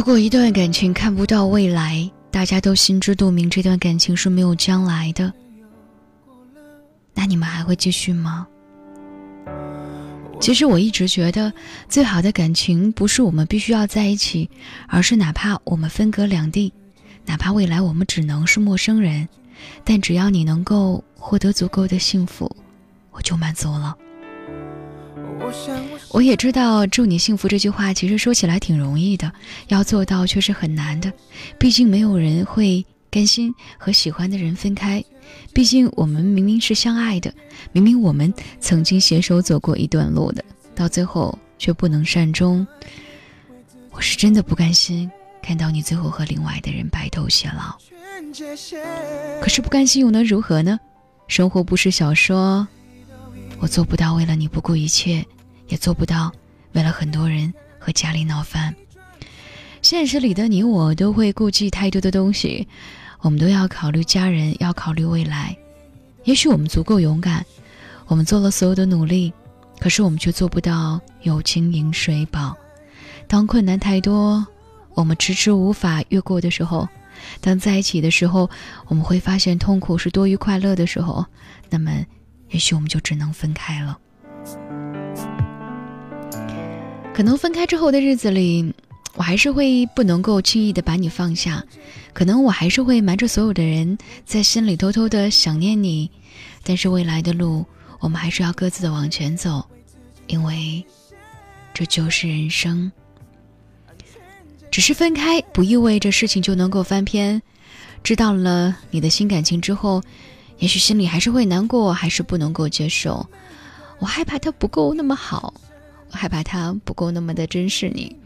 如果一段感情看不到未来，大家都心知肚明，这段感情是没有将来的，那你们还会继续吗？其实我一直觉得，最好的感情不是我们必须要在一起，而是哪怕我们分隔两地，哪怕未来我们只能是陌生人，但只要你能够获得足够的幸福，我就满足了。我也知道“祝你幸福”这句话其实说起来挺容易的，要做到却是很难的。毕竟没有人会甘心和喜欢的人分开。毕竟我们明明是相爱的，明明我们曾经携手走过一段路的，到最后却不能善终。我是真的不甘心看到你最后和另外的人白头偕老。可是不甘心又能如何呢？生活不是小说，我做不到为了你不顾一切，也做不到为了很多人和家里闹翻。现实里的你我都会顾忌太多的东西。我们都要考虑家人，要考虑未来。也许我们足够勇敢，我们做了所有的努力，可是我们却做不到有情饮水饱。当困难太多，我们迟迟无法越过的时候，当在一起的时候，我们会发现痛苦是多于快乐的时候，那么，也许我们就只能分开了。可能分开之后的日子里。我还是会不能够轻易的把你放下，可能我还是会瞒着所有的人在心里偷偷的想念你，但是未来的路我们还是要各自的往前走，因为这就是人生。只是分开不意味着事情就能够翻篇，知道了你的新感情之后，也许心里还是会难过，还是不能够接受。我害怕他不够那么好，我害怕他不够那么的珍视你。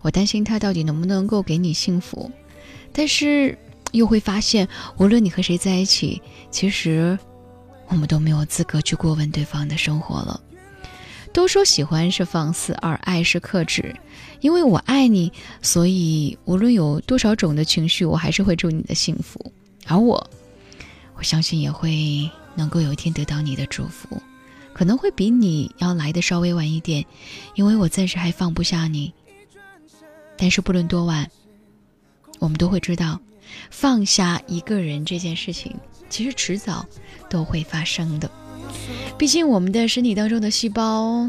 我担心他到底能不能够给你幸福，但是又会发现，无论你和谁在一起，其实我们都没有资格去过问对方的生活了。都说喜欢是放肆，而爱是克制。因为我爱你，所以无论有多少种的情绪，我还是会祝你的幸福。而我，相信也会能够有一天得到你的祝福，可能会比你要来的稍微晚一点，因为我暂时还放不下你。但是不论多晚，我们都会知道，放下一个人这件事情，其实迟早都会发生的。毕竟我们的身体当中的细胞，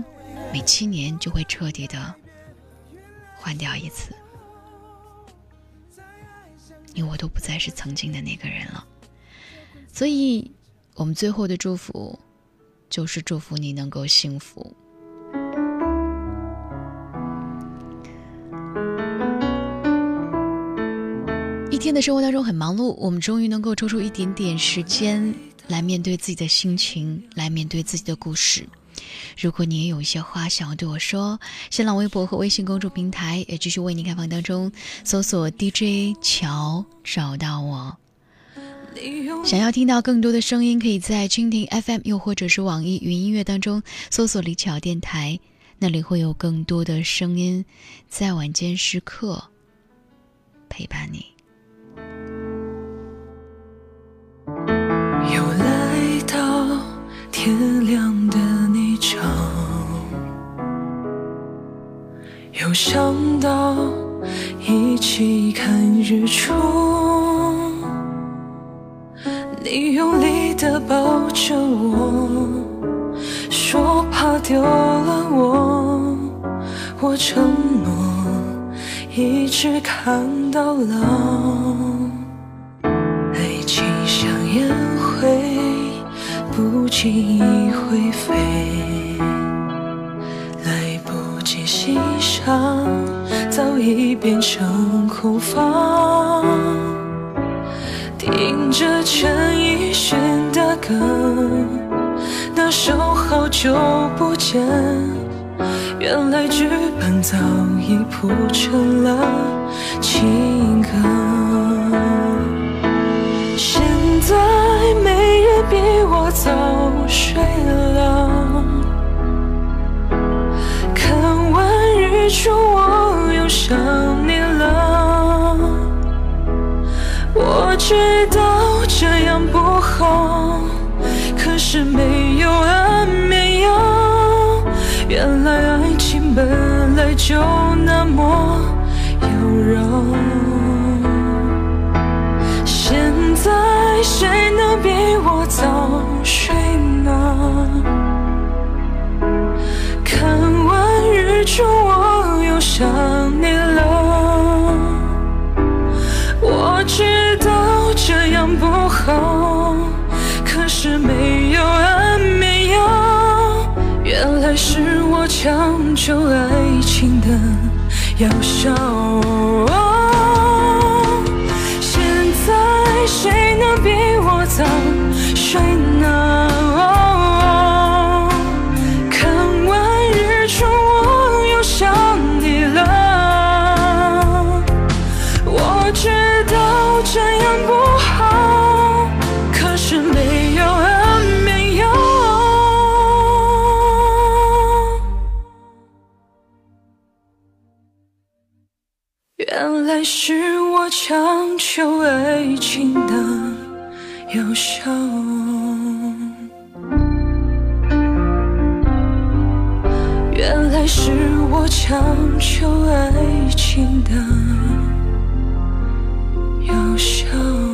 每七年就会彻底的换掉一次。你我都不再是曾经的那个人了，所以，我们最后的祝福，就是祝福你能够幸福。一天的生活当中很忙碌，我们终于能够抽出一点点时间来面对自己的心情，来面对自己的故事。如果你也有一些话想要对我说，新浪微博和微信公众平台也继续为你开放当中，搜索 DJ 乔找到我。想要听到更多的声音，可以在蜻蜓 FM 又或者是网易云音乐当中搜索李巧电台，那里会有更多的声音在晚间时刻陪伴你。又来到天亮的那场，又想到一起看日出，你用力的抱着我，说怕丢了我，我承诺一直看到老，爱情像烟灰。不经意会飞，来不及欣赏，早已变成空房。听着陈奕迅的歌，那首好久不见，原来剧本早已铺成了情歌。现在没人。比我早睡了，样不好，可是没有安眠药。原来爱情本来就那么。妖娆。现在谁能比我早睡呢？看完日出，我又想你了。知道这样不好，可是没有安眠药，原来是我强求爱情的药效。现在谁能比我早睡来是我强求爱情的药效。原来是我强求爱情的药效。